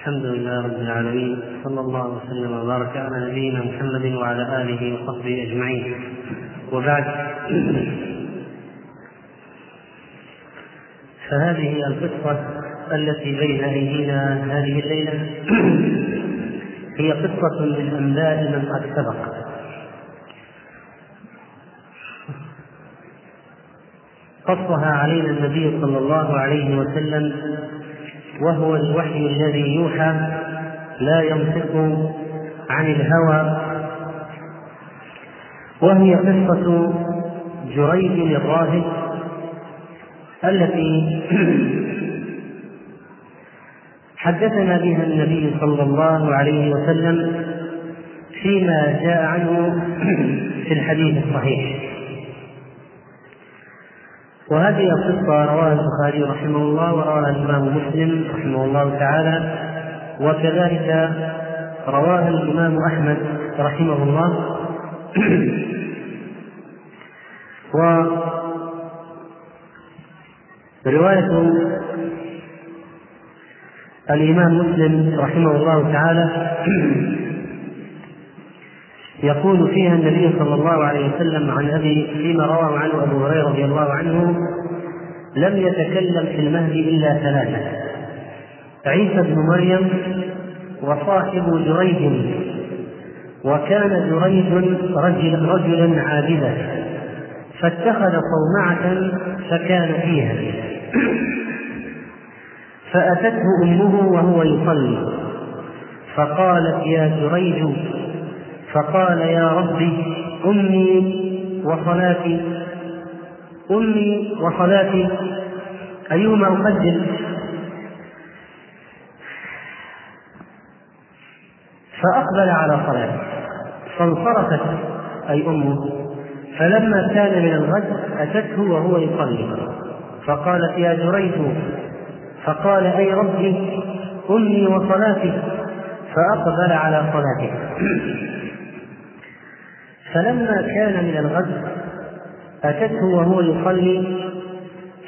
الحمد لله رب العالمين صلى الله وسلم وبارك على نبينا محمد وعلى آله وصحبه أجمعين. وبعد فهذه القصة التي بين أيدينا هذه الليلة هي قصة من أنباء من قد سبق. قصها علينا النبي صلى الله عليه وسلم وهو الوحي الذي يوحى لا ينطق عن الهوى. وهي قصة جريج الراهب التي حدثنا بها النبي صلى الله عليه وسلم فيما جاء عنه في الحديث الصحيح. وهذه القصة رواها البخاري رحمه الله ورواها الإمام مسلم رحمه الله تعالى وكذلك رواها الإمام أحمد رحمه الله. ورواية الإمام مسلم رحمه الله تعالى. يقول فيها النبي صلى الله عليه وسلم عن أبي فيما رواه عنه أبو هريرة رضي الله عنه لم يتكلم في المهد إلا ثلاثة عيسى بن مريم وصاحب جريج وكان جريج رجل رجلا عابدا فاتخذ صومعة فكان فيها فأتته أمه وهو يصلي فقالت يا جريج فقال يا ربي أمي وصلاتي أمي وصلاتي أيهما أقدم؟ فأقبل على صلاته فانصرفت أي أمه فلما كان من الغد أتته وهو يصلي. فقالت يا جريج فقال أي ربي أمي وصلاتي فأقبل على صلاته. فلما كان من الغد أتته وهو يصلي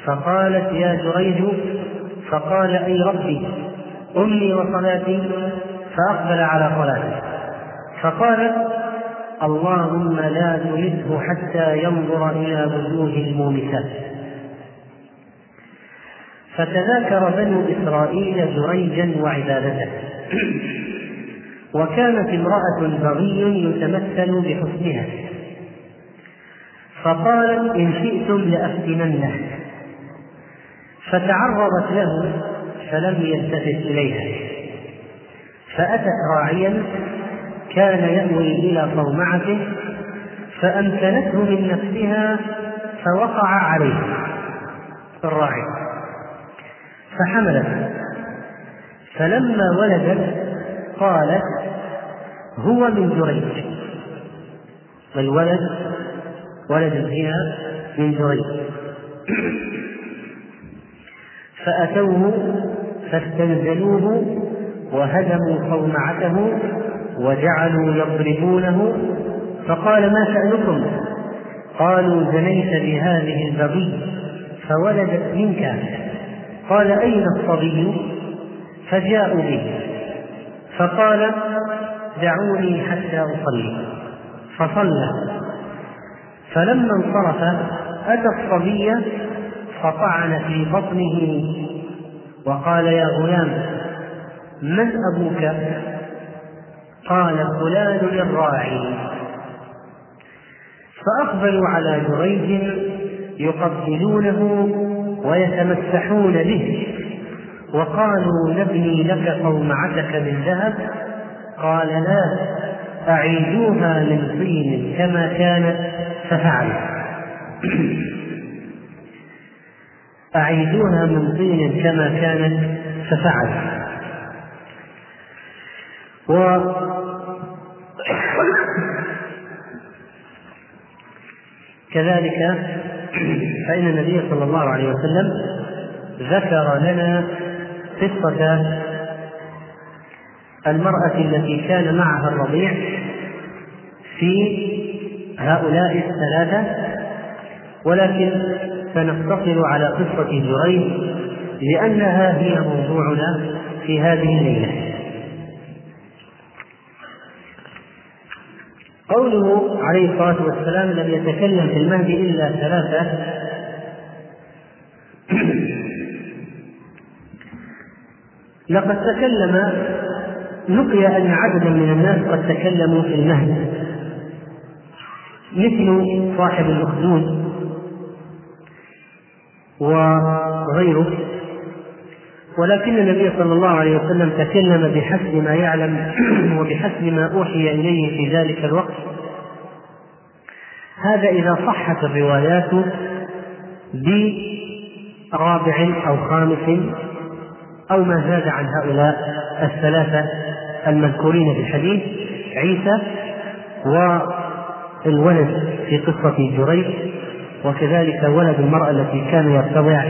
فقالت يا جريج فقال أي ربي أمي وصلاتي فأقبل على صلاته. فقالت اللهم لا تمته حتى ينظر إلى وجوه المومسات. فتذاكر بنو إسرائيل جريجا وعبادته. وكانت امرأة بغي يتمثل بحسنها. فقالت إن شئتم لأفتننه. فتعرضت له فلم يلتفت إليها. فأتت راعيا كان يأوي إلى صومعته فأمكنته من نفسها فوقع عليه الراعي. فحملته. فلما ولدت قالت هو من جريج. والولد ولد فيها من جريج. فأتوه فاستنزلوه وهدموا صومعته وجعلوا يضربونه. فقال ما شأنكم؟ قالوا زنيت بهذه البغي فولدت منك. قال أين الصبي؟ فجاءوا به. فقال دعوني حتى أصلي. فصلى. فلما انصرف أتى الصبي فطعن في بطنه وقال يا غلام من أبوك؟ قال فلان الراعي فأقبلوا على جريج يقبلونه ويتمسحون به وقالوا نبني لك صومعتك من ذهب قال لا أعيدوها من طين كما كانت ففعل أعيدوها من طين كما كانت ففعل و كذلك فإن النبي صلى الله عليه وسلم ذكر لنا قصة المرأة التي كان معها الرضيع في هؤلاء الثلاثة ولكن سنقتصر على قصة جريج لأنها هي موضوعنا في هذه الليلة. قوله عليه الصلاة والسلام لم يتكلم في المهد إلا ثلاثة لقد تكلم نقي أن عددا من الناس قد تكلموا في المهد. مثل صاحب الأخدود وغيره. ولكن النبي صلى الله عليه وسلم تكلم بحسب ما يعلم وبحسب ما أوحي إليه في ذلك الوقت. هذا إذا صحت الروايات برابع أو خامس أو ما زاد عن هؤلاء الثلاثة المذكورين في الحديث عيسى والولد في قصة جريج وكذلك ولد المرأة التي كان يرتضع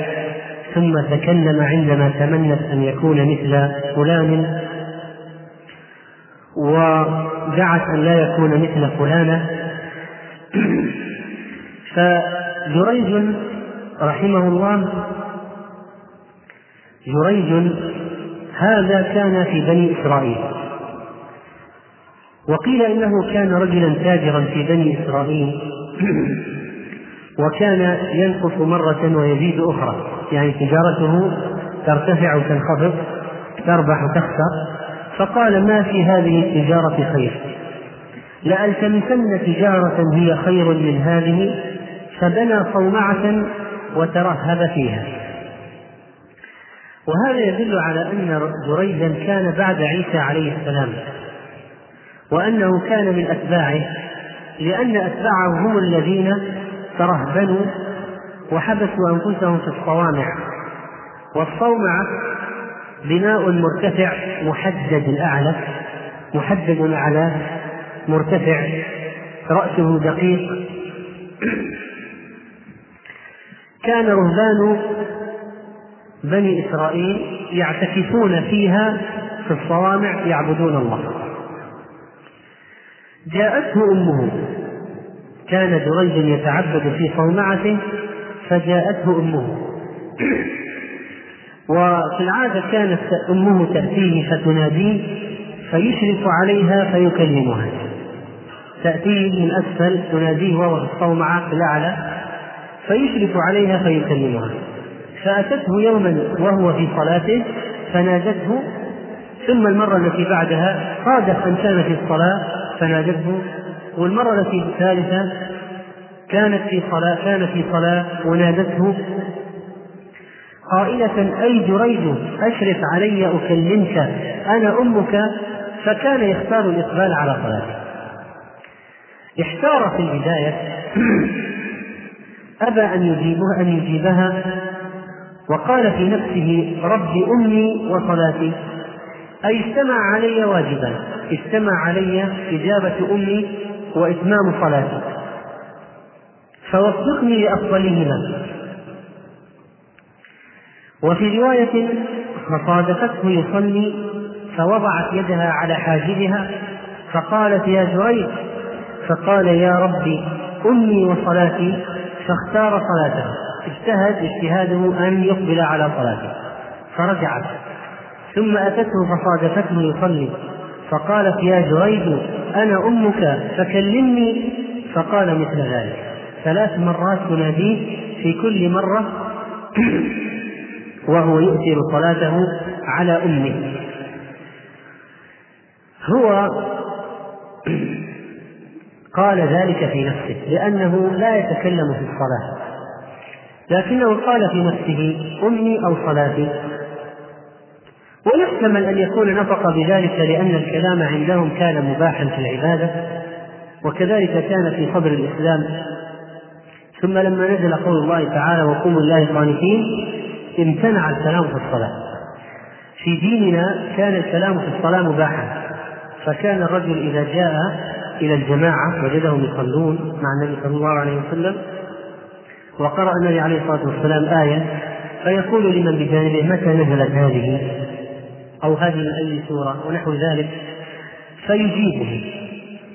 ثم تكلم عندما تمنت أن يكون مثل فلان ودعت أن لا يكون مثل فلانة فجريج رحمه الله جريج هذا كان في بني إسرائيل. وقيل إنه كان رجلا تاجرا في بني إسرائيل وكان ينقص مرة ويزيد أخرى. يعني تجارته ترتفع وتنخفض تربح وتخسر. فقال ما في هذه التجارة خير؟ لألتمسن تجارة هي خير من هذه فبنى صومعة وترهب فيها. وهذا يدل على أن جريجا كان بعد عيسى عليه السلام. وأنه كان من أتباعه لأن أتباعه هم الذين ترهبنوا وحبسوا أنفسهم في الصوامع. والصومعة بناء مرتفع محدد الأعلى محدد على مرتفع رأسه دقيق. كان رهبان بني إسرائيل يعتكفون فيها في الصوامع يعبدون الله. جاءته أمه. كان جريج يتعبد في صومعته فجاءته أمه. وفي العادة كانت أمه تأتيه فتناديه فيشرف عليها فيكلمها. تأتيه من أسفل تناديه وهو في الصومعة في الأعلى فيشرف عليها فيكلمها. فأتته يوما وهو في صلاته فنادته ثم المرة التي بعدها صادف أن كان في الصلاة فنادته والمرة التي الثالثة كانت في صلاة كان في صلاة ونادته قائلة أي جريج أشرف علي أكلمك أنا أمك. فكان يختار الإقبال على صلاته. احتار في البداية أبى أن يجيبها أن يجيبها وقال في نفسه رب أمي وصلاتي. أي اجتمع علي واجبان اجتمع علي إجابة أمي وإتمام صلاتي. فوفقني لأفضلهما. وفي رواية فصادفته يصلي فوضعت يدها على حاجبها فقالت يا جريج فقال يا ربي أمي وصلاتي فاختار صلاته. اجتهد اجتهاده أن يقبل على صلاته. فرجعت. ثم أتته فصادفته يصلي. فقالت يا جريج أنا أمك فكلمني. فقال مثل ذلك. ثلاث مرات تناديه في كل مرة وهو يؤثر صلاته على أمه. هو قال ذلك في نفسه لأنه لا يتكلم في الصلاة. لكنه قال في نفسه أمي أو صلاتي. ويحتمل أن يكون نطق بذلك لأن الكلام عندهم كان مباحا في العبادة وكذلك كان في صدر الإسلام. ثم لما نزل قول الله تعالى وقوموا الله قانتين امتنع الكلام في الصلاة. في ديننا كان الكلام في الصلاة مباحا فكان الرجل إذا جاء إلى الجماعة وجدهم يصلون مع النبي صلى الله عليه وسلم وقرأ النبي عليه الصلاة والسلام آية فيقول لمن بجانبه متى نزلت هذه؟ أو هذه أي سورة ونحو ذلك فيجيبه.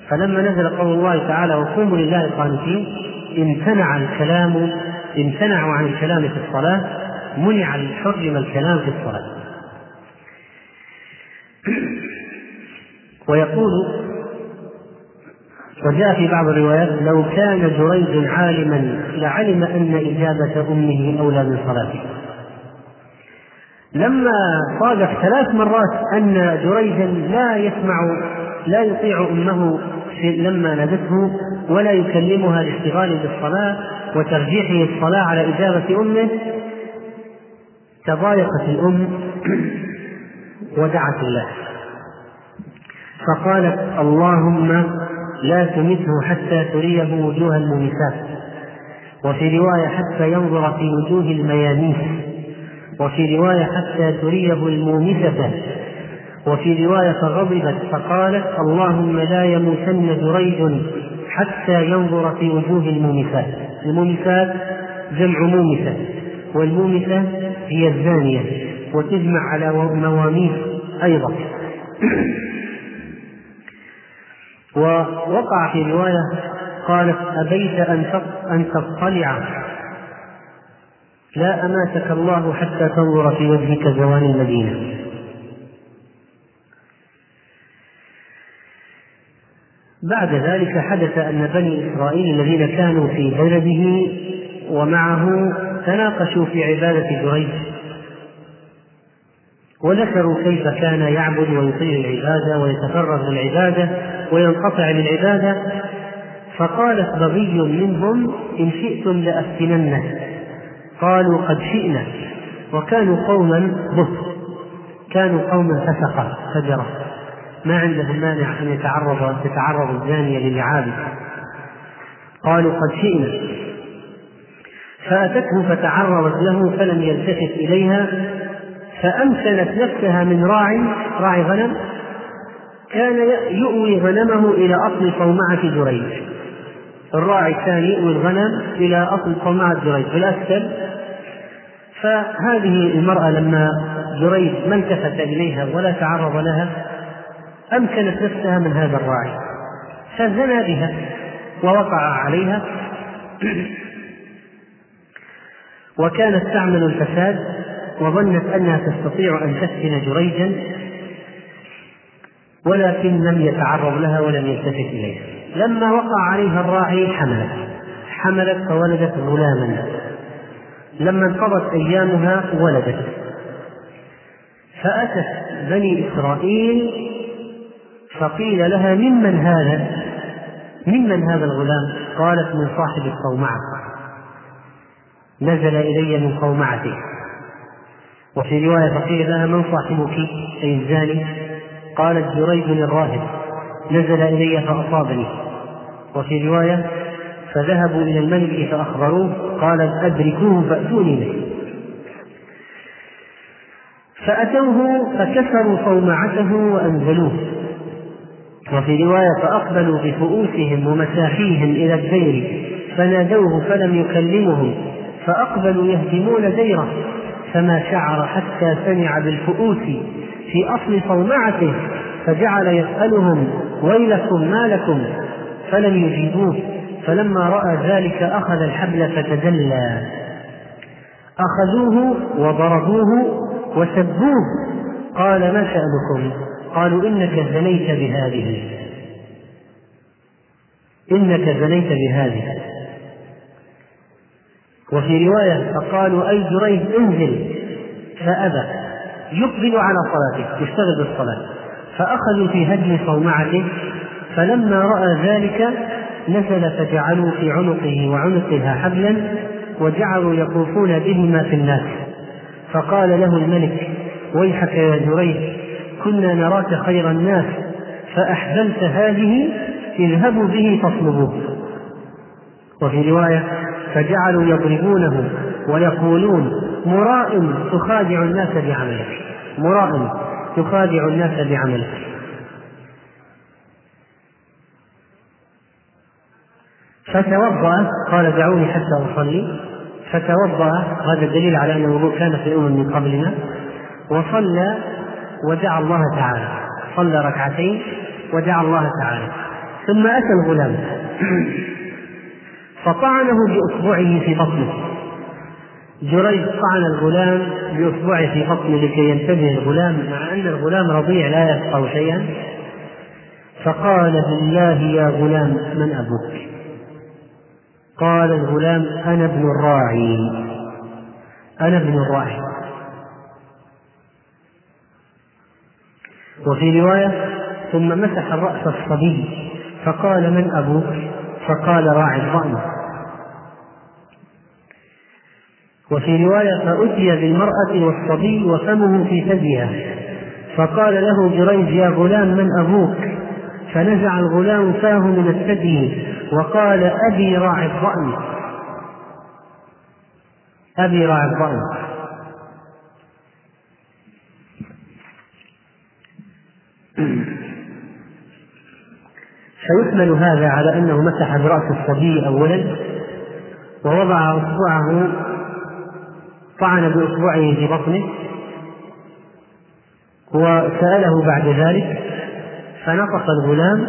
فلما نزل قول الله تعالى وقوموا لله قانتين امتنع الكلام امتنعوا عن الكلام في الصلاة منع حرم الكلام في الصلاة. ويقول وجاء في بعض الروايات لو كان جريج عالما لعلم أن إجابة أمه أولى من صلاته. لما صادف ثلاث مرات أن جريجا لا يسمع لا يطيع أمه لما نادته ولا يكلمها لاشتغال بالصلاة وترجيحه الصلاة على إجابة أمه تضايقت الأم ودعت الله فقالت اللهم لا تمته حتى تريه وجوه المومسات وفي رواية حتى ينظر في وجوه المياميس. وفي رواية حتى تريه المومسة. وفي رواية فغضبت فقالت اللهم لا يموتن جريج حتى ينظر في وجوه المومسات المومسات جمع مومسة والمومسة هي الزانية وتجمع على مواميس أيضا. ووقع في رواية قالت أبيت أن أن تطلع. لا أماتك الله حتى تنظر في وجهك زوال المدينة. بعد ذلك حدث أن بني إسرائيل الذين كانوا في بلده ومعه تناقشوا في عبادة جريج وذكروا كيف كان يعبد ويطيع العبادة ويتفرغ للعبادة وينقطع للعبادة فقالت بغي منهم إن شئتم لأفتننه قالوا قد شئنا. وكانوا قوما بط كانوا قوما فسقة فجرة ما عندهم مانع أن يتعرض تتعرض الزانية للعاب قالوا قد شئنا. فأتته فتعرضت له فلم يلتفت إليها فأمكنت نفسها من راعي راعي غنم. كان يؤوي غنمه إلى أصل صومعة جريج. الراعي كان يؤوي الغنم إلى أصل صومعة جريج. في الأسفل فهذه المرأة لما جريج ما التفت إليها ولا تعرض لها أمكنت نفسها من هذا الراعي فزنى بها ووقع عليها. وكانت تعمل الفساد وظنت أنها تستطيع أن تفتن جريجا ولكن لم يتعرض لها ولم يلتفت إليها. لما وقع عليها الراعي حملت. حملت فولدت غلاما. لما انقضت أيامها ولدت. فأتت بني إسرائيل فقيل لها ممن هذا؟ ممن هذا الغلام؟ قالت من صاحب الصومعة. نزل إلي من صومعته وفي رواية فقيل لها من صاحبك؟ أي الزاني؟ قالت جريج الراهب. نزل إلي فأصابني. وفي رواية فذهبوا إلى الملك فأخبروه قال أدركوه فأتوني به. فأتوه فكسروا صومعته وأنزلوه. وفي رواية فأقبلوا بفؤوسهم ومساحيهم إلى الدير فنادوه فلم يكلمهم فأقبلوا يهدمون ديره. فما شعر حتى سمع بالفؤوس في أصل صومعته فجعل يسألهم ويلكم ما لكم فلم يجيبوه. فلما رأى ذلك أخذ الحبل فتدلى. أخذوه وضربوه وسبوه. قال ما شأنكم؟ قالوا إنك زنيت بهذه. إنك زنيت بهذه. وفي رواية فقالوا أي جريج انزل فأبى. يقبل على صلاته يشتغل بالصلاة فأخذوا في هدم صومعته فلما رأى ذلك نزل فجعلوا في عنقه وعنقها حبلا وجعلوا يطوفون بهما في الناس. فقال له الملك ويحك يا جريج كنا نراك خير الناس فأحزنت هذه اذهبوا به فاصلبوه وفي رواية فجعلوا يضربونه ويقولون مراء تخادع الناس بعملك مراء. تخادع الناس بعملك فتوضأ قال دعوني حتى أصلي. فتوضأ هذا دليل على أن الوضوء كان في الأمم من قبلنا. وصلى ودعا الله تعالى. صلى ركعتين ودعا الله تعالى. ثم أتى الغلام. فطعنه بإصبعه في بطنه. جريج طعن الغلام بإصبعه في بطنه لكي ينتبه الغلام مع أن الغلام رضيع لا يفقه شيئا. فقال بالله يا غلام من أبوك؟ قال الغلام أنا ابن الراعي. أنا ابن الراعي. وفي رواية ثم مسح رأس الصبي فقال من أبوك؟ فقال راعي الضأن وفي رواية فأتي بالمرأة والصبي وفمه في ثديها. فقال له جريج يا غلام من أبوك؟ فنزع الغلام فاه من الثدي وقال أبي راعي الضأن. أبي راعي الضأن. فيحمل هذا على أنه مسح برأس الصبي أولا ووضع إصبعه طعن بإصبعه في بطنه وسأله بعد ذلك فنطق الغلام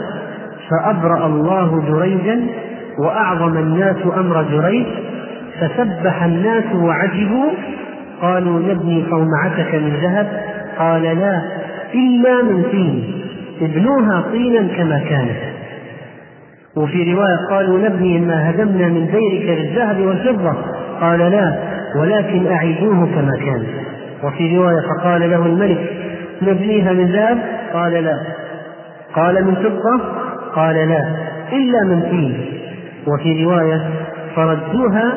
فأبرأ الله جريجا وأعظم الناس أمر جريج فسبح الناس وعجبوا قالوا نبني صومعتك من ذهب؟ قال لا إلا من طين ابنوها طينا كما كانت. وفي رواية قالوا نبني ما هدمنا من ديرك بالذهب والفضة؟ قال لا ولكن أعيدوه كما كان. وفي رواية فقال له الملك نبنيها من ذهب؟ قال لا. قال من فضة؟ قال لا. إلا من طين وفي رواية فردوها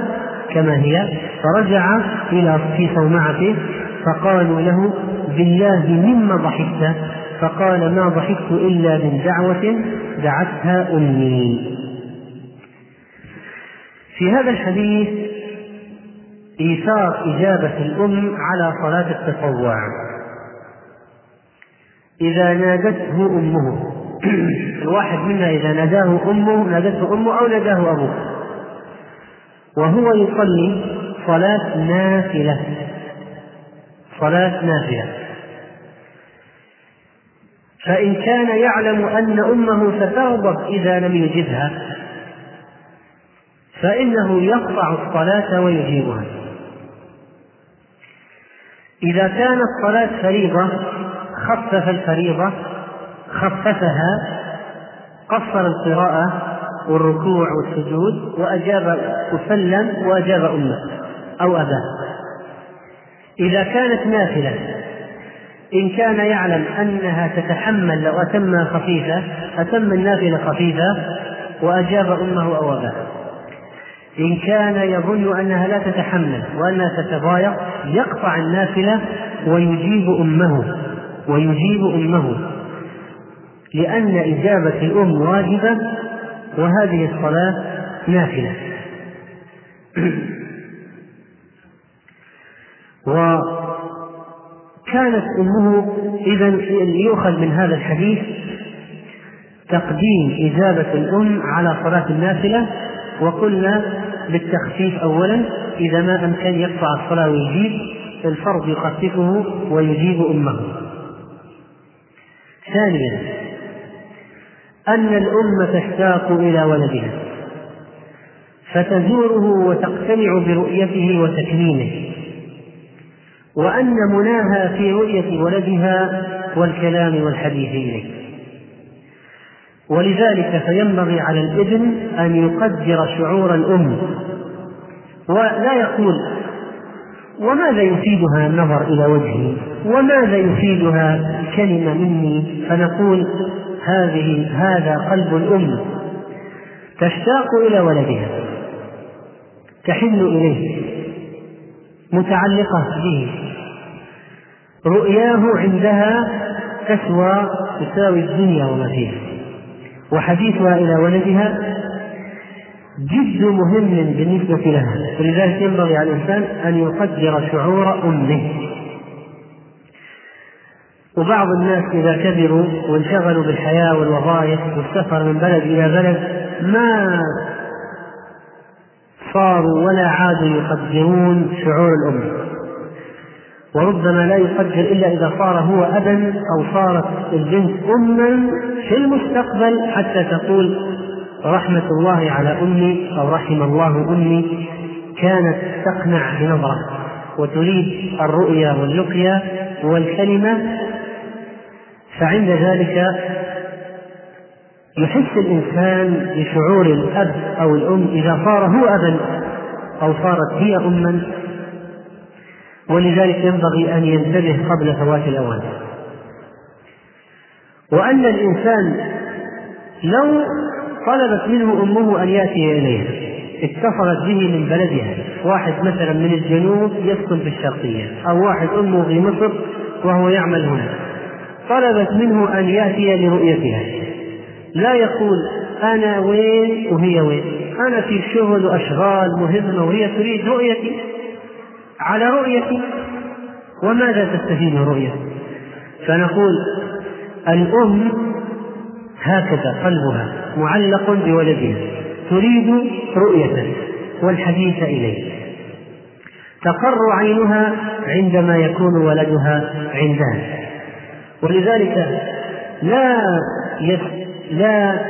كما هي فرجع إلى في صومعته فقالوا له بالله مما ضحكت؟ فقال ما ضحكت إلا من دعوة دعتها أمي. في هذا الحديث إيثار إجابة الأم على صلاة التطوع. إذا نادته أمه. الواحد منا إذا ناداه أمه نادته أمه أو ناداه أبوه. وهو يصلي صلاة نافلة. صلاة نافلة. فإن كان يعلم أن أمه ستغضب إذا لم يجبها فإنه يقطع الصلاة ويجيبها. إذا كانت الصلاة فريضة خفف الفريضة خففها قصر القراءة والركوع والسجود وأجاب وسلم وأجاب أمه أو أباه. إذا كانت نافلة إن كان يعلم أنها تتحمل لو أتم خفيفة أتم النافلة خفيفة وأجاب أمه أو أباه. إن كان يظن أنها لا تتحمل وأنها تتضايق يقطع النافلة ويجيب أمه ويجيب أمه. لأن إجابة الأم واجبة وهذه الصلاة نافلة. وكانت أمه إذا يؤخذ من هذا الحديث تقديم إجابة الأم على صلاة النافلة وقلنا بالتخفيف أولا إذا ما أمكن يقطع الصلاة ويجيب الفرض يخففه ويجيب أمه. ثانيا أن الأم تشتاق إلى ولدها فتزوره وتقتنع برؤيته وتكريمه وأن مناها في رؤية ولدها والكلام والحديث إليه. ولذلك فينبغي على الابن أن يقدر شعور الأم. ولا يقول وماذا يفيدها النظر إلى وجهي؟ وماذا يفيدها كلمة مني؟ فنقول هذه هذا قلب الأم. تشتاق إلى ولدها. تحن إليه. متعلقة به. رؤياه عندها تسوى تساوي الدنيا وما فيها. وحديثها إلى ولدها جد مهم بالنسبة لها. ولذلك ينبغي على الإنسان أن يقدر شعور أمه. وبعض الناس إذا كبروا وانشغلوا بالحياة والوظائف والسفر من بلد إلى بلد ما صاروا ولا عادوا يقدرون شعور الأم. وربما لا يقدر إلا إذا صار هو أبا أو صارت البنت أما في المستقبل حتى تقول رحمة الله على أمي أو رحم الله أمي كانت تقنع بنظرة وتريد الرؤيا واللقيا والكلمة فعند ذلك يحس الإنسان بشعور الأب أو الأم إذا صار هو أبا أو صارت هي أما ولذلك ينبغي أن ينتبه قبل فوات الأوان. وأن الإنسان لو طلبت منه أمه أن يأتي إليها اتصلت به من بلدها. واحد مثلا من الجنوب يسكن في الشرقية أو واحد أمه في مصر وهو يعمل هنا. طلبت منه أن يأتي لرؤيتها. لا يقول أنا وين وهي وين. أنا في شغل وأشغال مهمة وهي تريد رؤيتي. على رؤيتي وماذا تستفيد من رؤيتي فنقول الأم هكذا قلبها معلق بولدها تريد رؤيته والحديث إليه تقر عينها عندما يكون ولدها عندها. ولذلك لا يس لا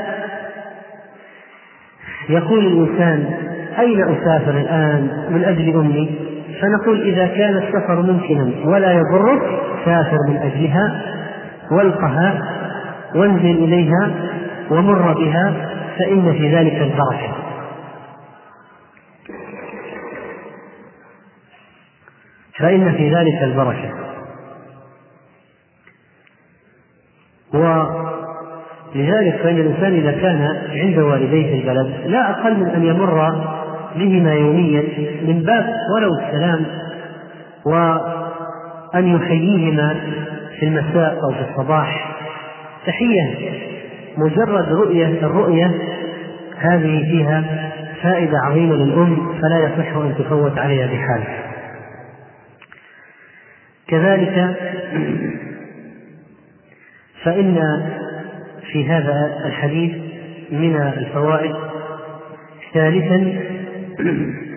يقول الإنسان أين أسافر الآن؟ من أجل أمي؟ فنقول إذا كان السفر ممكنا ولا يضرك سافر من أجلها والقها وانزل إليها ومر بها فإن في ذلك البركة. فإن في ذلك البركة. ولذلك فإن الإنسان إذا كان عند والديه البلد لا أقل من أن يمر بهما يوميا من باب ولو السلام وأن يحييهما في المساء أو في الصباح. تحية مجرد رؤية الرؤية هذه فيها فائدة عظيمة للأم فلا يصح أن تفوت عليها بحال. كذلك فإن في هذا الحديث من الفوائد. ثالثا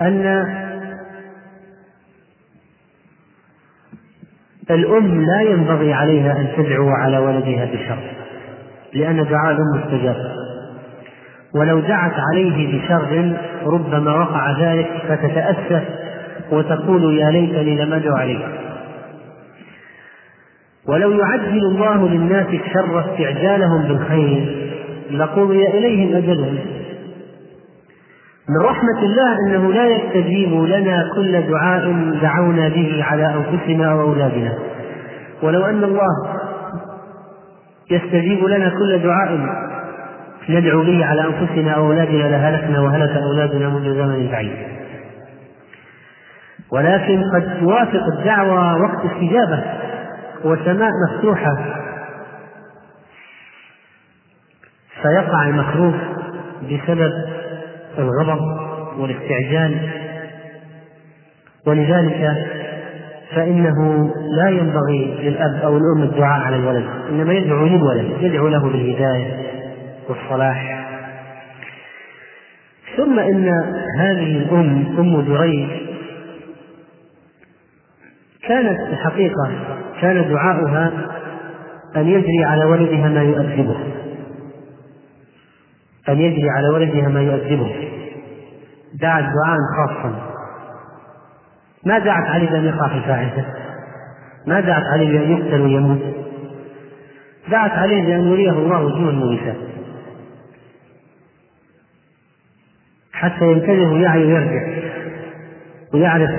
أن الأم لا ينبغي عليها أن تدعو على ولدها بشر لأن دعاء الأم مستجاب. ولو دعت عليه بشر ربما وقع ذلك فتتأسف وتقول يا ليتني لم أدعو عليك. ولو يعجل الله للناس الشر استعجالهم بالخير لقضي إليهم أجلهم. من رحمة الله أنه لا يستجيب لنا كل دعاء دعونا به على أنفسنا وأولادنا. ولو أن الله يستجيب لنا كل دعاء ندعو به على أنفسنا أو أولادنا لهلكنا وهلك أولادنا منذ زمن بعيد. ولكن قد توافق الدعوة وقت استجابة وسماء مفتوحة. فيقع المكروه بسبب الغضب والاستعجال. ولذلك فإنه لا ينبغي للأب أو الأم الدعاء على الولد إنما يدعو للولد يدعو له بالهداية والصلاح. ثم إن هذه الأم أم دريد كانت الحقيقة كان دعاؤها أن يجري على ولدها ما يؤدبه. أن يجري على ولدها ما يؤدبه دعت دعاء خاصا. ما دعت عليه بأن يقع في الفاحشة ما دعت عليه بأن يقتل ويموت. دعت عليه بأن يريه الله وجوه المؤنسات حتى ينتبه ويعي ويرجع. ويعرف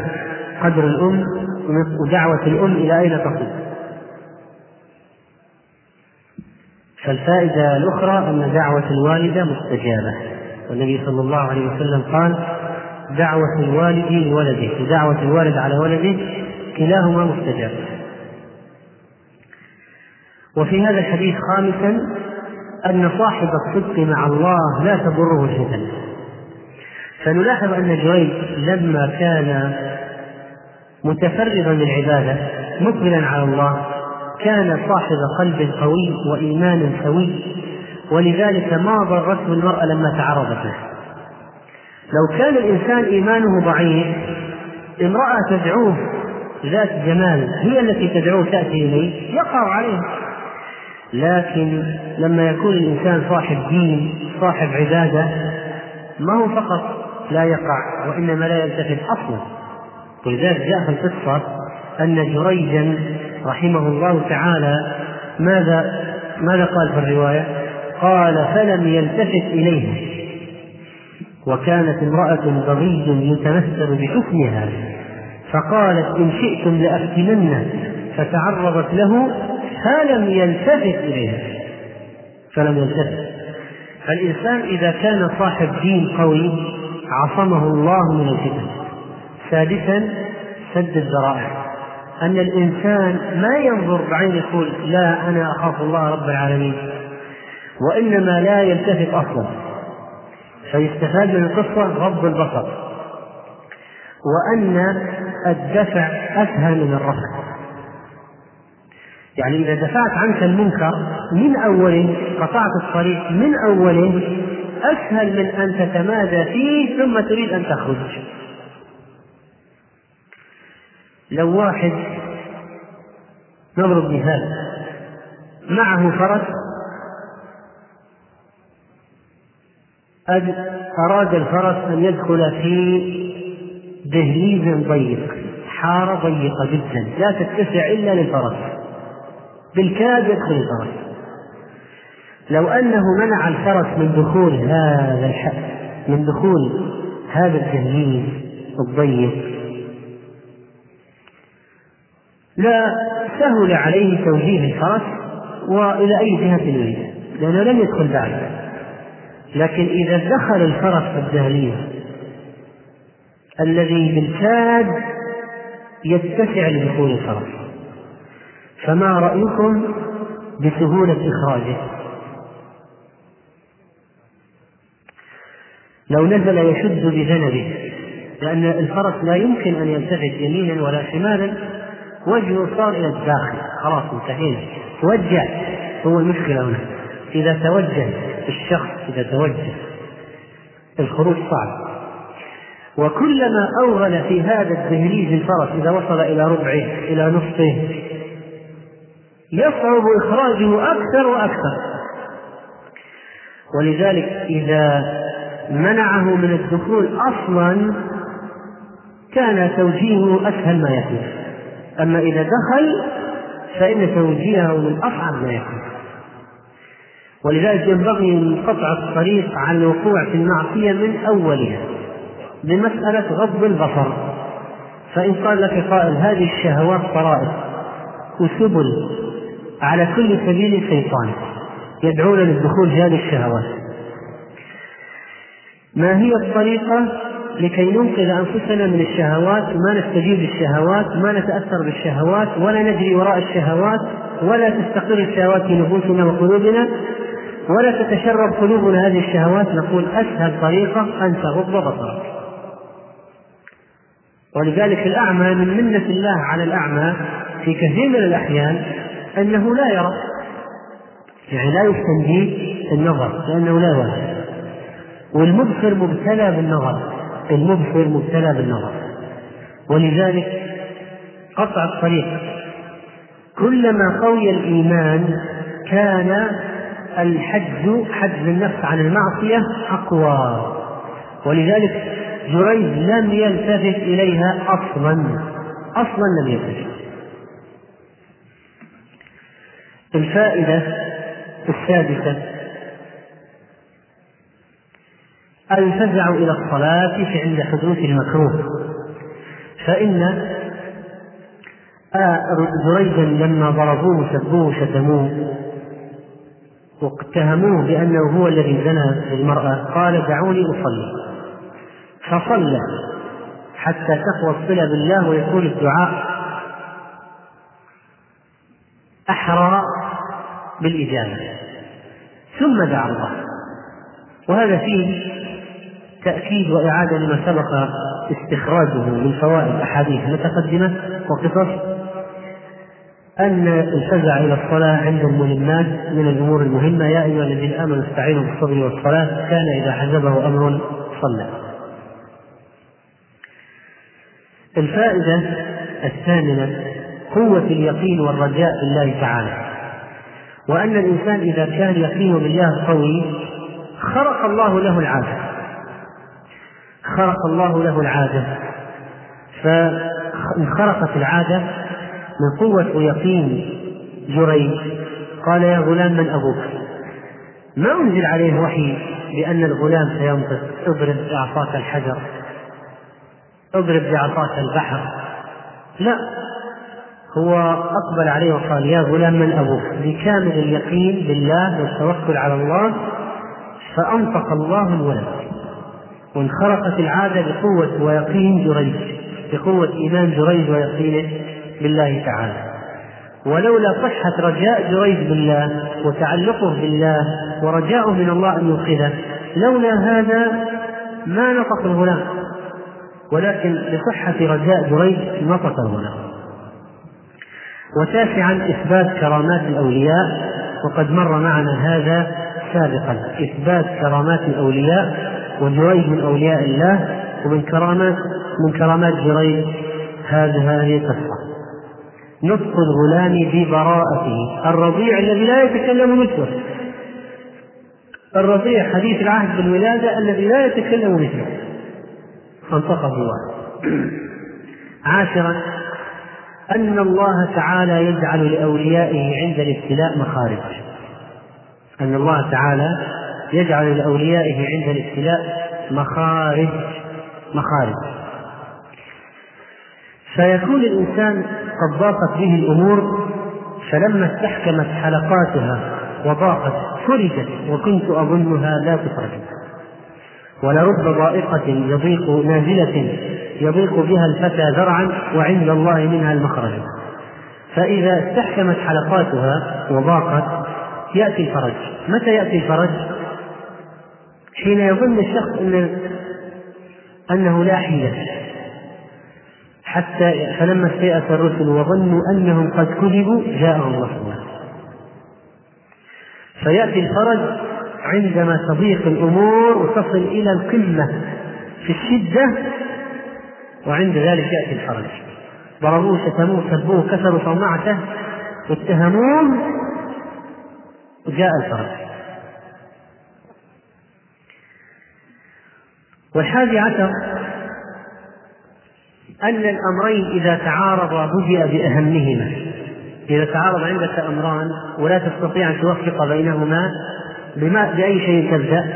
قدر الأم ودعوة الأم إلى أين تصل فالفائدة الأخرى أن دعوة الوالدة مستجابة. والنبي صلى الله عليه وسلم قال دعوة الوالد لولده ودعوة الوالد على ولده كلاهما مستجاب. وفي هذا الحديث خامسا أن صاحب الصدق مع الله لا تضره الفتن فنلاحظ أن جريج لما كان متفرغا للعبادة مقبلا على الله كان صاحب قلب قوي وإيمان سوي. ولذلك ما ضرته المرأة لما تعرضت له. لو كان الإنسان إيمانه ضعيف امرأة تدعوه ذات جمال هي التي تدعوه تأتي إليه يقع عليه. لكن لما يكون الإنسان صاحب دين صاحب عبادة ما هو فقط لا يقع وإنما لا يلتفت أصلا. ولذلك جاء في القصة أن جريجا رحمه الله تعالى ماذا ماذا قال في الرواية؟ قال فلم يلتفت إليها. وكانت امرأة بغي يتمثل بحسنها فقالت إن شئتم لأفتننه فتعرضت له فلم يلتفت إليها. فلم يلتفت. فالإنسان إذا كان صاحب دين قوي عصمه الله من الفتن. سادسا سد الذرائع. أن الإنسان ما ينظر بعين يقول لا أنا أخاف الله رب العالمين. وإنما لا يلتفت أصلا. فيستفاد من القصة غض البصر. وأن الدفع أسهل من الرفع. يعني إذا دفعت عنك المنكر من أوله قطعت الطريق من أوله أسهل من أن تتمادى فيه ثم تريد أن تخرج. لو واحد نضرب مثال معه فرس أراد الفرس أن يدخل في دهليز ضيق حارة ضيقة جدا لا تتسع إلا للفرس بالكاد يدخل الفرس. لو أنه منع الفرس من دخول هذا الحق من دخول هذا الدهليز الضيق لا سهل عليه توجيه الفرس وإلى أي جهة يريد لأنه لم يدخل بعد لكن إذا دخل الفرس في الدهليز الذي بالكاد يتسع لدخول الفرس فما رأيكم بسهولة إخراجه؟ لو نزل يشد بذنبه لأن الفرس لا يمكن أن يلتفت يمينا ولا شمالا وجهه صار إلى الداخل. خلاص انتهينا. توجه هو المشكلة هنا. إذا توجه الشخص إذا توجه الخروج صعب. وكلما أوغل في هذا الدهليز الفرس إذا وصل إلى ربعه إلى نصفه يصعب إخراجه أكثر وأكثر. ولذلك إذا منعه من الدخول أصلا كان توجيهه أسهل ما يكون. أما إذا دخل فإن توجيهه من أصعب ما يكون. ولذلك ينبغي قطع الطريق عن الوقوع في المعصية من أولها بمسألة غض البصر. فإن قال لك قائل هذه الشهوات طرائق وسبل على كل سبيل شيطان يدعون للدخول في هذه الشهوات. ما هي الطريقة؟ لكي ننقذ أنفسنا من الشهوات ما نستجيب للشهوات ما نتأثر بالشهوات ولا نجري وراء الشهوات ولا تستقر الشهوات في نفوسنا وقلوبنا ولا تتشرب قلوبنا هذه الشهوات. نقول أسهل طريقة أن تغض بصرك. ولذلك الأعمى من منة الله على الأعمى في كثير من الأحيان أنه لا يرى. يعني لا يستنجي النظر لأنه لا يرى. والمبصر مبتلى بالنظر. المبصر مبتلى بالنظر. ولذلك قطع الطريق. كلما قوي الإيمان كان الحج حجز النفس عن المعصية أقوى. ولذلك جريج لم يلتفت إليها أصلا أصلا لم يلتفت. الفائدة السادسة الفزع إلى الصلاة عند حدوث المكروه. فإن جريجا لما ضربوه وسبوه وشتموه واتهموه بأنه هو الذي زنى بالمرأة قال دعوني أصلي. فصلى حتى تقوى الصلة بالله ويكون الدعاء. أحرى بالإجابة. ثم دعا الله. وهذا فيه تأكيد وإعادة لما سبق استخراجه من فوائد أحاديث متقدمة وقصص أن الفزع إلى الصلاة عند المهمات من الأمور المهمة. يا أيها الذين آمنوا استعينوا بالصبر والصلاة. كان إذا حزبه أمر صلى. الفائدة الثامنة قوة اليقين والرجاء بالله تعالى. وأن الإنسان إذا كان يقينه بالله قوي خرق الله له العادة. خرق الله له العادة فانخرقت العادة من قوة ويقين جريج قال يا غلام من أبوك؟ ما أنزل عليه وحي بأن الغلام سينطق؟ اضرب بعصاك الحجر. اضرب بعصاك البحر. لا هو أقبل عليه وقال يا غلام من أبوك؟ بكامل اليقين بالله والتوكل على الله فأنطق الله الولد. وانخرقت العادة بقوة ويقين جريج بقوة إيمان جريج ويقينه بالله تعالى. ولولا صحة رجاء جريج بالله وتعلقه بالله ورجاؤه من الله أن ينقذه لولا هذا ما نطق الغلام ولكن لصحة رجاء جريج نطق الغلام وتاسعا إثبات كرامات الأولياء وقد مر معنا هذا سابقا. إثبات كرامات الأولياء وجريج من أولياء الله ومن كرامات من كرامات جريج هذه هذه القصة. نطق الغلام ببراءته الرضيع الذي لا يتكلم مثله. الرضيع حديث العهد بالولادة الذي لا يتكلم مثله. فانطقه الله. عاشرا. أن الله تعالى يجعل لأوليائه عند الابتلاء مخارج أن الله تعالى يجعل لأوليائه عند الابتلاء مخارج مخارج. فيكون الإنسان قد ضاقت به الأمور فلما استحكمت حلقاتها وضاقت فرجت وكنت أظنها لا تفرج. ولرب ضائقة يضيق نازلة يضيق بها الفتى ذرعا وعند الله منها المخرج. فإذا استحكمت حلقاتها وضاقت يأتي الفرج. متى يأتي الفرج؟ حين يظن الشخص أن أنه لا حيلة. حتى فلما استيأس الرسل وظنوا أنهم قد كذبوا جاءهم نصرنا فيأتي الفرج عندما تضيق الأمور وتصل إلى القمة في الشدة وعند ذلك يأتي الفرج. ضربوه شتموه سبوه كسروا صومعته اتهموه وجاء الفرج. والحادي عشر أن الأمرين إذا تعارضا بدأ بأهمهما. إذا تعارض عندك أمران ولا تستطيع أن توفق بينهما بما بأي شيء تبدأ؟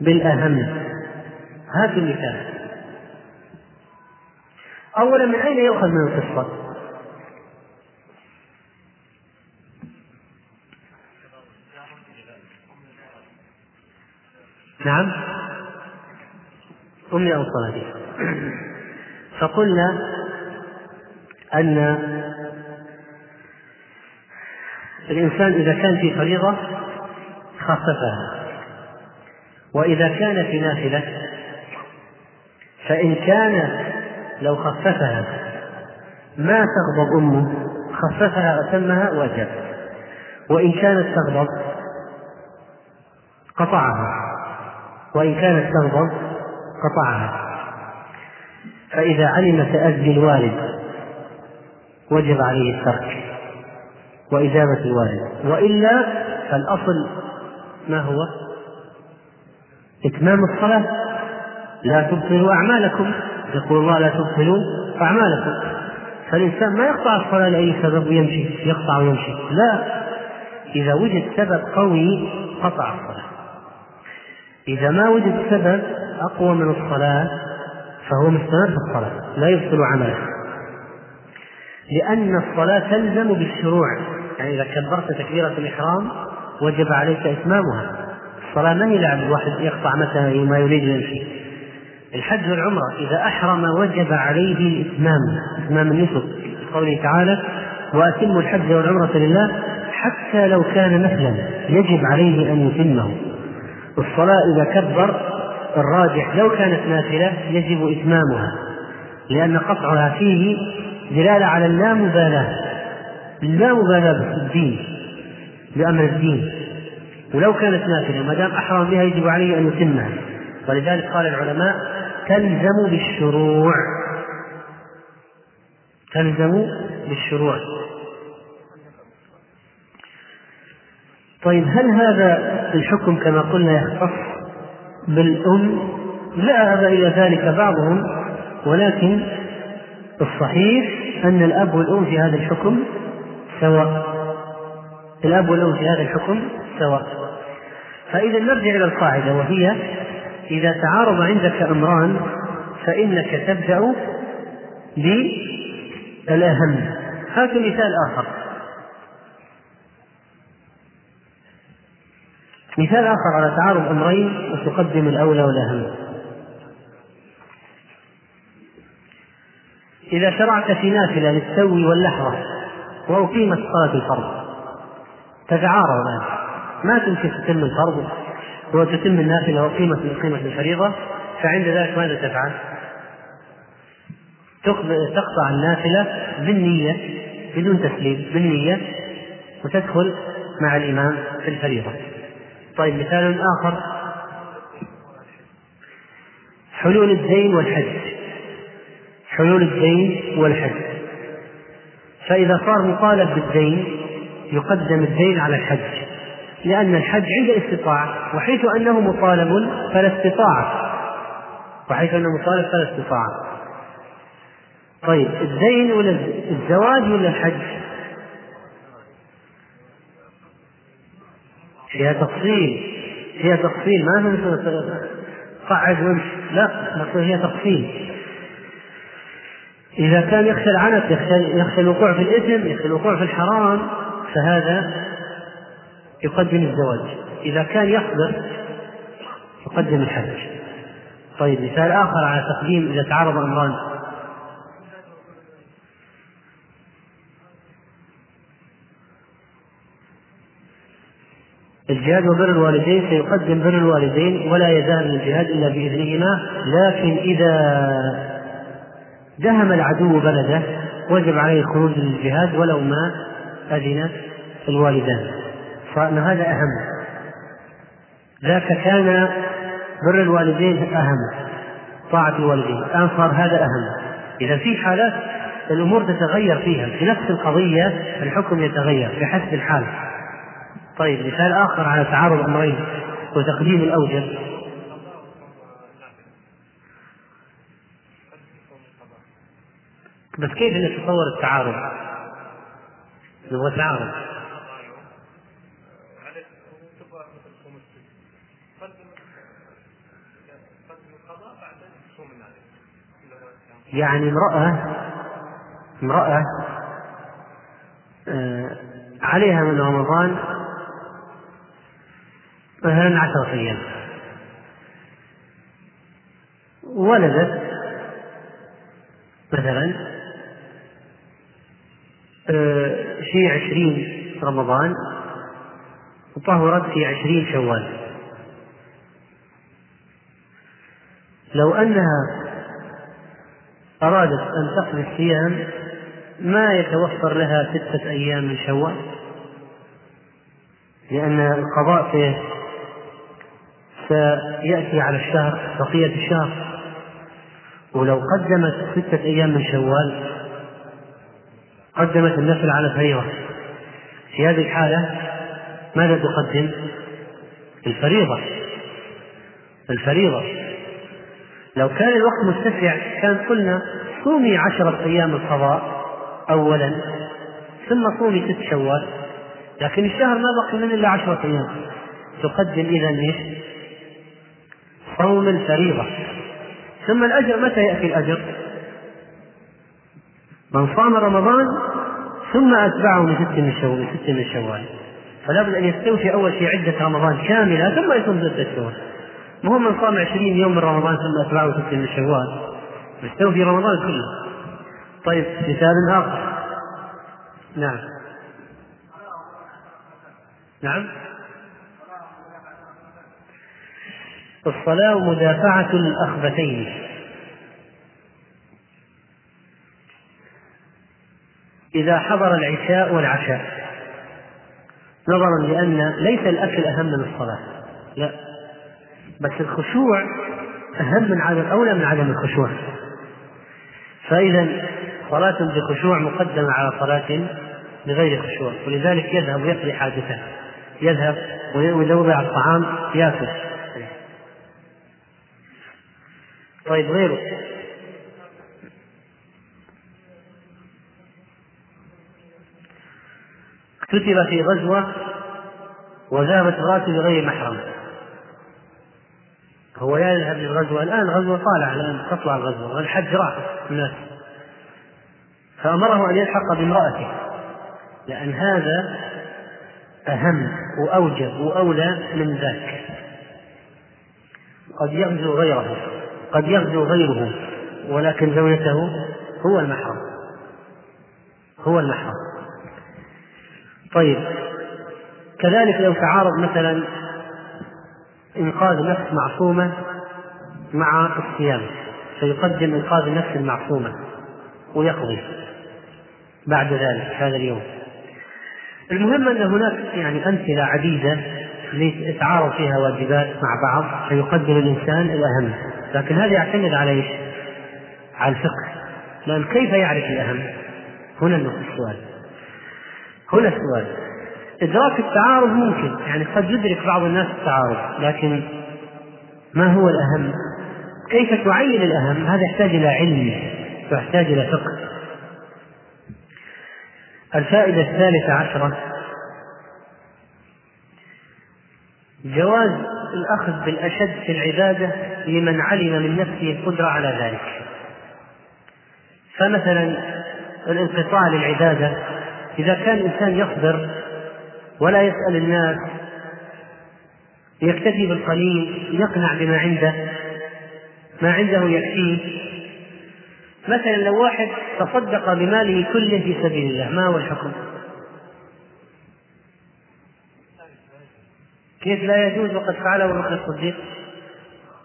بالأهم. هات المثال. أولا من أين يؤخذ من القصة؟ نعم. أمي أو صلاتي. فقلنا أن الإنسان إذا كان في فريضة خففها. وإذا كان في نافلة فإن كان لو خففها ما تغضب أمه خففها وأتمها وجب. وإن كانت تغضب قطعها. وإن كانت تغضب قطعها. فإذا علم تأذي الوالد وجب عليه الترك وإجابة الوالد. وإلا فالأصل ما هو؟ إتمام الصلاة. لا تبطلوا أعمالكم. يقول الله لا تبطلوا أعمالكم. فالإنسان ما يقطع الصلاة لأي سبب ويمشي يقطع ويمشي. لا. إذا وجد سبب قوي قطع الصلاة. إذا ما وجد سبب أقوى من الصلاة فهو مستمر في الصلاة لا يبطل عمله. لأن الصلاة تلزم بالشروع يعني إذا كبرت تكبيرة الإحرام وجب عليك إتمامها. الصلاة ما هي لعب الواحد يقطع متى ما يريد يمشي الحج والعمرة إذا أحرم وجب عليه الإتمام إتمام النسك. قوله تعالى وأتموا الحج والعمرة لله حتى لو كان نفلا يجب عليه أن يتمه. الصلاة إذا كبر الراجح لو كانت نافلة يجب إتمامها لأن قطعها فيه دلالة على اللامبالاة اللامبالاة بالدين بأمر الدين. ولو كانت نافلة ما دام أحرم بها يجب عليه أن يتمها. ولذلك قال العلماء تلزم بالشروع. تلزم بالشروع. طيب هل هذا الحكم كما قلنا يختص بالأم ذهب إلى ذلك بعضهم ولكن الصحيح أن الأب والأم في هذا الحكم سواء. الأب والأم في هذا الحكم سواء. فإذا نرجع إلى القاعدة وهي إذا تعارض عندك أمران فإنك تبدأ بالأهم هات مثال آخر. مثال آخر على تعارض أمرين وتقدم الأولى والأهم إذا شرعت في نافلة للسو واللحظة وأقيمت صلاة الفرض تتعارض الآن ما تمكن تتم الفرض وتتم النافلة وأقيمت أقيمت الفريضة فعند ذلك ماذا تفعل؟ تقطع النافلة بالنية بدون تسليم بالنية وتدخل مع الإمام في الفريضة. طيب مثال آخر. حلول الدين والحج. حلول الدين والحج. فإذا صار مطالب بالدين يقدم الدين على الحج. لأن الحج عند الاستطاعة وحيث أنه مطالب فلا استطاعة. وحيث أنه مطالب فلا استطاعة. طيب الدين ولا الزواج ولا الحج؟ فيها تفصيل. فيها تفصيل. ما قعد وامشي لا نقول هي تفصيل. إذا كان يخشى العنت يخشى, الوقوع في الإثم يخشى الوقوع في الحرام فهذا يقدم الزواج. إذا كان يقدر يقدم الحج. طيب مثال آخر على تقديم إذا تعارض أمران. الجهاد وبر الوالدين سيقدم بر الوالدين ولا يزال الجهاد إلا بإذنهما. لكن إذا دهم العدو بلده وجب عليه الخروج للجهاد ولو ما أذن الوالدان. فإن هذا أهم. ذاك كان بر الوالدين أهم. طاعة الوالدين. الآن صار هذا أهم. إذا في حالات الأمور تتغير فيها في نفس القضية الحكم يتغير بحسب الحال. طيب مثال آخر على تعارض أمرين وتقديم الأوجب بس كيف نتصور التعارض؟ نبغى تعارض يعني امرأة امرأة آه، عليها من رمضان مثلا عشرة أيام. ولدت مثلا آه، في عشرين رمضان وطهرت في عشرين شوال. لو أنها أرادت أن تقضي الصيام ما يتوفر لها ستة أيام من شوال لأن القضاء فيه سيأتي على الشهر بقية الشهر. ولو قدمت ستة أيام من شوال قدمت النفل على الفريضة. في هذه الحالة ماذا تقدم؟ الفريضة. الفريضة. لو كان الوقت متسع كان قلنا صومي عشرة أيام القضاء أولا ثم صومي ست شوال. لكن الشهر ما بقي منه إلا عشرة أيام. تقدم إذا إيش؟ صوم الفريضة ثم الأجر متى يأتي الأجر؟ من صام رمضان ثم أتبعه من ست من شوال ست من شوال. فلا بد أن يستوفي أول شيء عدة رمضان كاملة ثم يصوم ستة شوال ما هو من صام عشرين يوم من رمضان ثم أتبعه ست من شوال. يستوفي رمضان كله. طيب مثال آخر. نعم. نعم. الصلاة مدافعة الأخبثين إذا حضر العشاء والعشاء نظرا لأن ليس الأكل أهم من الصلاة لا بس الخشوع أهم من عدم أولى من عدم الخشوع. فإذا صلاة بخشوع مقدمة على صلاة بغير خشوع ولذلك يذهب ويقضي حاجته يذهب وإذا وضع الطعام يأكل. طيب غيره. كتب في غزوة وذهبت امرأته بغير محرم. هو يذهب للغزوة الآن الغزوة طالع الآن تطلع الغزوة الحج راح الناس. فأمره أن يلحق بامرأته لأن هذا أهم وأوجب وأولى من ذاك. قد يغزو غيره. قد يغزو غيره ولكن زوجته هو المحرم. هو المحرم. طيب كذلك لو تعارض مثلا إنقاذ نفس معصومة مع الصيام فيقدم إنقاذ النفس المعصومة ويقضي بعد ذلك هذا اليوم. المهم أن هناك يعني أمثلة عديدة يتعارض فيها واجبات مع بعض فيقدم الإنسان الأهم. لكن هذا يعتمد على إيش؟ على الفقه لأن كيف يعرف الأهم؟ هنا السؤال هنا السؤال إدراك التعارض ممكن يعني قد يدرك بعض الناس التعارض لكن ما هو الأهم؟ كيف تعين الأهم؟ هذا يحتاج إلى علم ويحتاج إلى فقه الفائدة الثالثة عشرة جواز الأخذ بالأشد في العبادة لمن علم من نفسه القدرة على ذلك فمثلا الانقطاع للعبادة إذا كان الإنسان يصبر ولا يسأل الناس يكتفي بالقليل يقنع بما عنده ما عنده يكفيه مثلا لو واحد تصدق بماله كله في سبيل الله ما هو الحكم؟ كيف لا يجوز وقد فعله ابو بكر الصديق؟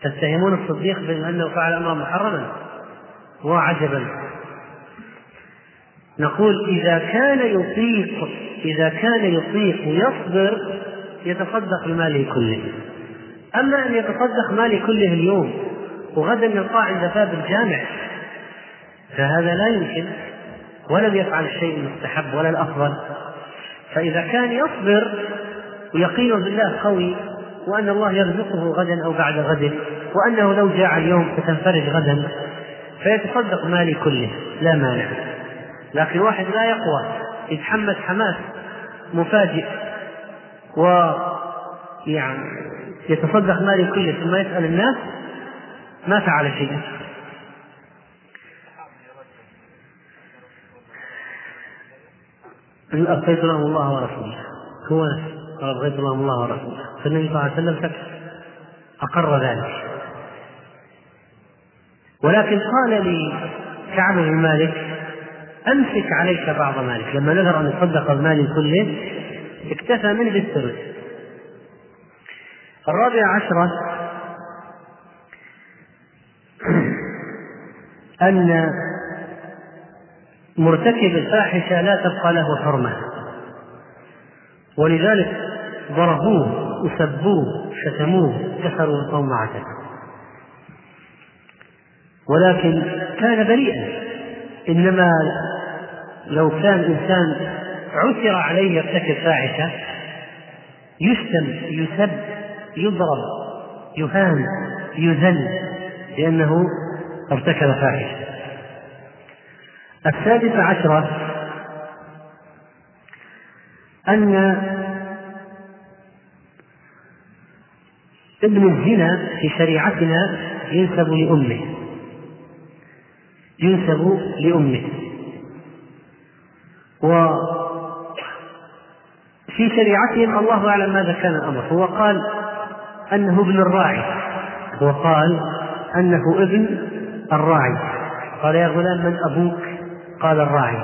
تتهمون الصديق بأنه فعل أمرا محرما وعجبا. نقول إذا كان يطيق إذا كان يطيق يصبر يتصدق بماله كله. أما أن يتصدق ماله كله اليوم وغدا يلقاه عند باب الجامع فهذا لا يمكن ولم يفعل الشيء المستحب ولا الأفضل. فإذا كان يصبر ويقين بالله قوي وأن الله يرزقه غدا أو بعد غد وأنه لو جاع اليوم ستنفرج غدا. فيتصدق مالي كله لا مانع. لكن واحد لا يقوى يتحمس حماس مفاجئ و يعني يتصدق مالي كله ثم يسأل الناس ما فعل شيئا. أبقيت الله ورسوله. هو قال أبغيت لهم الله ورسوله. فالنبي صلى الله عليه وسلم أقر ذلك. ولكن قال لي كعب بن مالك أمسك عليك بعض مالك. لما نذر أن يصدق بمالي كله اكتفى منه بالثلث. الرابعة عشرة أن مرتكب الفاحشة لا تبقى له حرمة. ولذلك ضربوه وسبوه شتموه كسروا صومعته ولكن كان بريئا. إنما لو كان إنسان عثر عليه يرتكب فاحشة يشتم يسب يضرب يهان يذل لأنه ارتكب فاحشة. السادسة عشرة أن ابن الزنا في شريعتنا ينسب لأمه. ينسب لأمه. وفي شريعتهم الله أعلم ماذا كان الأمر. هو قال أنه ابن الراعي. هو قال أنه ابن الراعي. قال يا غلام من أبوك؟ قال الراعي.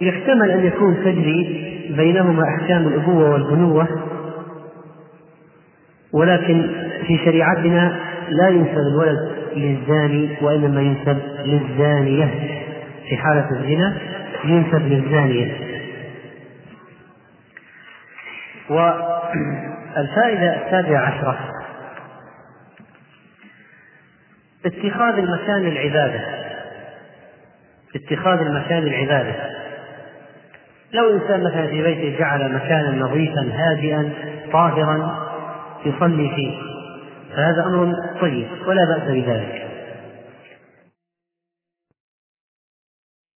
ويحتمل أن يكون تجري بينهما أحكام الأبوة والبنوة ولكن في شريعتنا لا ينسب الولد للزاني وإنما ينسب للزانية. في حالة الزنا ينسب للزانية. والفائدة السابعة عشرة. اتخاذ المكان العبادة. اتخاذ المكان العبادة. لو إنسان مثلا في بيته جعل مكانا نظيفا هادئا طاهرا يصلي فيه فهذا أمر طيب ولا بأس بذلك.